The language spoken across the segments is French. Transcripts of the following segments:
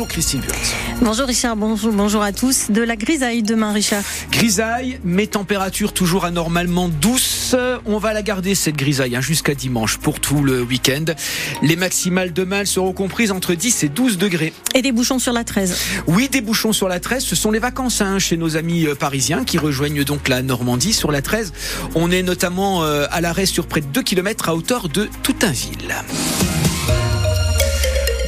Bonjour Christine. Bonjour Richard, bonjour, bonjour à tous. De la grisaille demain Richard. Grisaille, mais température toujours anormalement douce. On va la garder cette grisaille hein, jusqu'à dimanche pour tout le week-end. Les maximales demain seront comprises entre 10 et 12 degrés. Et des bouchons sur la 13 Oui, des bouchons sur la 13. Ce sont les vacances hein, chez nos amis euh, parisiens qui rejoignent donc la Normandie sur la 13. On est notamment euh, à l'arrêt sur près de 2 km à hauteur de Toutainville.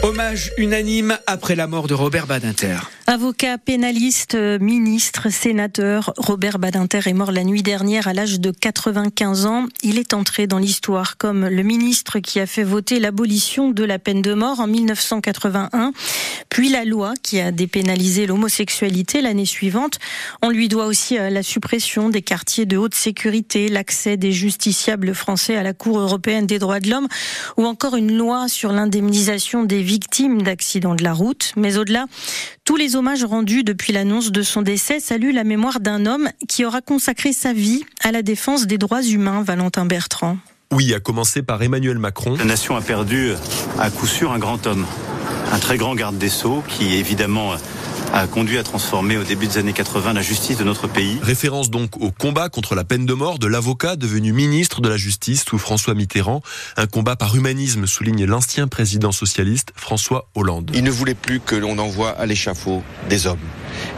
Hommage unanime après la mort de Robert Badinter. Avocat, pénaliste, ministre, sénateur, Robert Badinter est mort la nuit dernière à l'âge de 95 ans. Il est entré dans l'histoire comme le ministre qui a fait voter l'abolition de la peine de mort en 1981, puis la loi qui a dépénalisé l'homosexualité l'année suivante. On lui doit aussi euh, la suppression des quartiers de haute sécurité, l'accès des justiciables français à la Cour européenne des droits de l'homme ou encore une loi sur l'indemnisation des victimes d'accidents de la route. Mais au-delà, tous les hommages rendus depuis l'annonce de son décès saluent la mémoire d'un homme qui aura consacré sa vie à la défense des droits humains, Valentin Bertrand. Oui, à commencer par Emmanuel Macron. La nation a perdu à coup sûr un grand homme, un très grand garde des Sceaux qui évidemment a conduit à transformer au début des années 80 la justice de notre pays. Référence donc au combat contre la peine de mort de l'avocat devenu ministre de la Justice sous François Mitterrand. Un combat par humanisme, souligne l'ancien président socialiste François Hollande. Il ne voulait plus que l'on envoie à l'échafaud des hommes.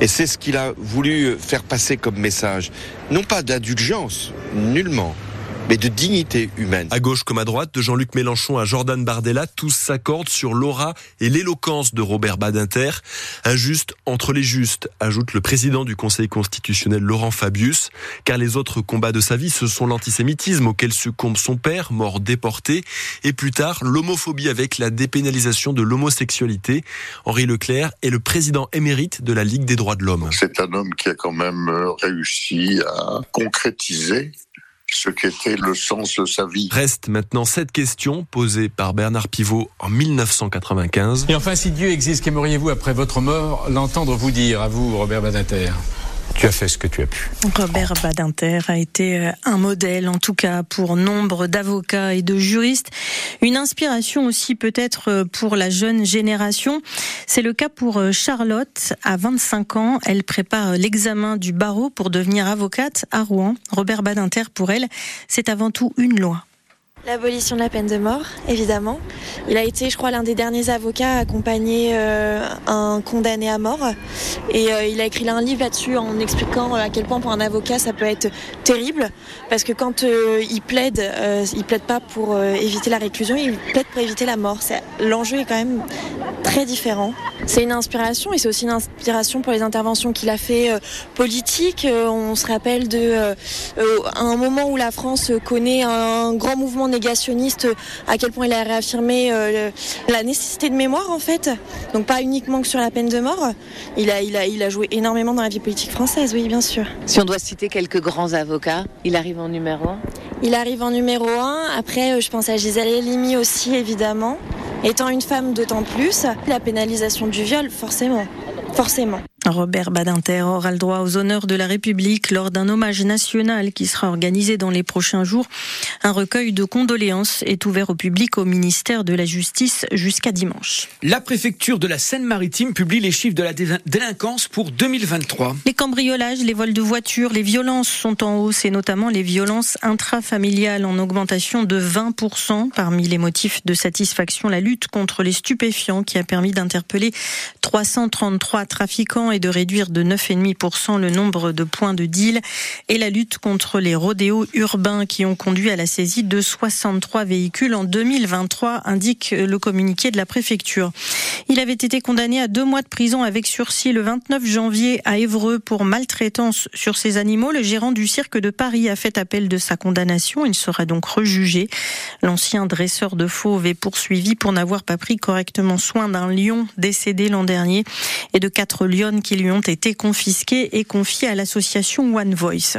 Et c'est ce qu'il a voulu faire passer comme message. Non pas d'indulgence, nullement, mais de dignité humaine. À gauche comme à droite, de Jean-Luc Mélenchon à Jordan Bardella, tous s'accordent sur l'aura et l'éloquence de Robert Badinter. Injuste entre les justes, ajoute le président du Conseil constitutionnel Laurent Fabius, car les autres combats de sa vie, ce sont l'antisémitisme auquel succombe son père, mort déporté, et plus tard l'homophobie avec la dépénalisation de l'homosexualité. Henri Leclerc est le président émérite de la Ligue des droits de l'homme. C'est un homme qui a quand même réussi à concrétiser ce qu'était le sens de sa vie. Reste maintenant cette question posée par Bernard Pivot en 1995. Et enfin, si Dieu existe, qu'aimeriez-vous après votre mort l'entendre vous dire, à vous, Robert Badinter? Tu as fait ce que tu as pu. Robert Badinter a été un modèle, en tout cas pour nombre d'avocats et de juristes. Une inspiration aussi peut-être pour la jeune génération. C'est le cas pour Charlotte. À 25 ans, elle prépare l'examen du barreau pour devenir avocate à Rouen. Robert Badinter, pour elle, c'est avant tout une loi. L'abolition de la peine de mort, évidemment. Il a été, je crois, l'un des derniers avocats à accompagner euh, un condamné à mort. Et euh, il a écrit un livre là-dessus en expliquant à quel point pour un avocat ça peut être terrible. Parce que quand euh, il plaide, il plaide pas pour éviter la réclusion, il plaide pour éviter la mort. L'enjeu est quand même très différent. C'est une inspiration et c'est aussi une inspiration pour les interventions qu'il a fait politiques. on se rappelle de un moment où la France connaît un grand mouvement négationniste, à quel point il a réaffirmé euh, la nécessité de mémoire en fait. Donc pas uniquement que sur la peine de mort. Il a, il a, il a joué énormément dans la vie politique française, oui bien sûr. Si on doit citer quelques grands avocats, il arrive en numéro 1 Il arrive en numéro 1. Après, euh, je pense à Gisèle Halimi aussi évidemment. Étant une femme d'autant plus, la pénalisation du viol, forcément. Forcément. Robert Badinter aura le droit aux honneurs de la République lors d'un hommage national qui sera organisé dans les prochains jours. Un recueil de condoléances est ouvert au public au ministère de la Justice jusqu'à dimanche. La préfecture de la Seine-Maritime publie les chiffres de la délinquance pour 2023. Les cambriolages, les vols de voitures, les violences sont en hausse et notamment les violences intrafamiliales en augmentation de 20%. Parmi les motifs de satisfaction, la lutte contre les stupéfiants qui a permis d'interpeller 333 trafiquants et de réduire de 9,5% le nombre de points de deal et la lutte contre les rodéos urbains qui ont conduit à la saisie de 63 véhicules en 2023, indique le communiqué de la préfecture. Il avait été condamné à deux mois de prison avec sursis le 29 janvier à Évreux pour maltraitance sur ses animaux. Le gérant du cirque de Paris a fait appel de sa condamnation. Il sera donc rejugé. L'ancien dresseur de fauves est poursuivi pour n'avoir pas pris correctement soin d'un lion décédé l'an dernier et de quatre lionnes qui lui ont été confisqués et confiés à l'association One Voice.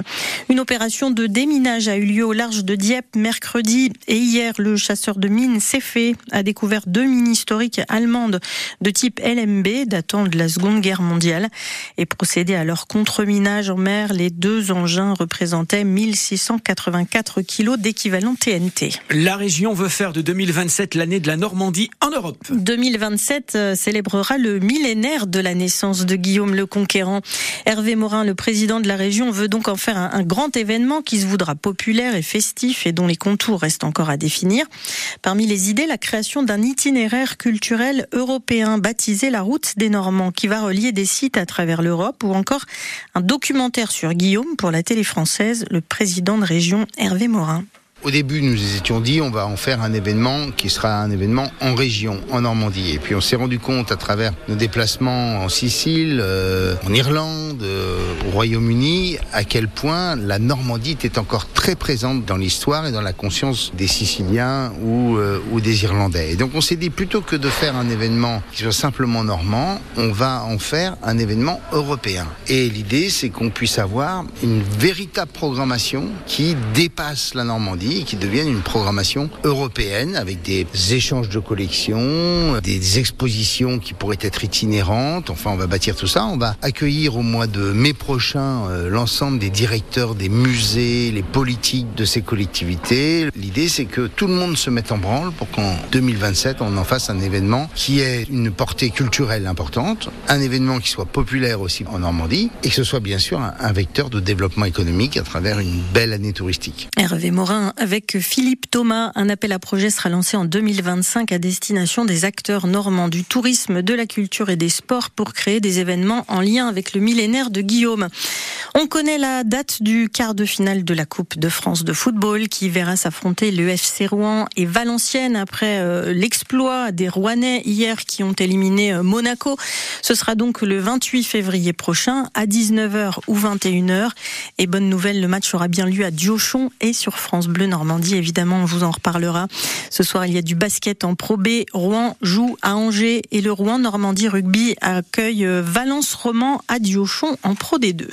Une opération de déminage a eu lieu au large de Dieppe mercredi et hier le chasseur de mines fait a découvert deux mines historiques allemandes de type LMB datant de la Seconde Guerre mondiale et procédé à leur contreminage en mer. Les deux engins représentaient 1684 kilos d'équivalent TNT. La région veut faire de 2027 l'année de la Normandie en Europe. 2027 euh, célébrera le millénaire de la naissance de Guillaume le Conquérant. Hervé Morin, le président de la région, veut donc en faire un, grand événement qui se voudra populaire et festif et dont les contours restent encore à définir. Parmi les idées, la création d'un itinéraire culturel européen baptisé la route des Normands qui va relier des sites à travers l'Europe ou encore un documentaire sur Guillaume pour la télé française, le président de région Hervé Morin. Au début, nous nous étions dit, on va en faire un événement qui sera un événement en région, en Normandie. Et puis on s'est rendu compte à travers nos déplacements en Sicile, euh, en Irlande, au Royaume-Uni, à quel point la Normandie était encore très présente dans l'histoire et dans la conscience des Siciliens ou, euh, ou des Irlandais. Et donc on s'est dit, plutôt que de faire un événement qui soit simplement normand, on va en faire un événement européen. Et l'idée, c'est qu'on puisse avoir une véritable programmation qui dépasse la Normandie qui devienne une programmation européenne avec des échanges de collections, des expositions qui pourraient être itinérantes. Enfin, on va bâtir tout ça. On va accueillir au mois de mai prochain euh, l'ensemble des directeurs des musées, les politiques de ces collectivités. L'idée, c'est que tout le monde se mette en branle pour qu'en 2027, on en fasse un événement qui ait une portée culturelle importante, un événement qui soit populaire aussi en Normandie et que ce soit bien sûr un, un vecteur de développement économique à travers une belle année touristique. Hervé Morin avec Philippe Thomas. Un appel à projet sera lancé en 2025 à destination des acteurs normands du tourisme, de la culture et des sports pour créer des événements en lien avec le millénaire de Guillaume. On connaît la date du quart de finale de la Coupe de France de football qui verra s'affronter le FC Rouen et Valenciennes après euh, l'exploit des Rouennais hier qui ont éliminé euh, Monaco. Ce sera donc le 28 février prochain à 19h ou 21h. Et bonne nouvelle, le match aura bien lieu à Diochon et sur France Bleu Normandie. Évidemment, on vous en reparlera. Ce soir, il y a du basket en Pro B. Rouen joue à Angers et le Rouen Normandie Rugby accueille euh, Valence Roman à Diochon en Pro D2.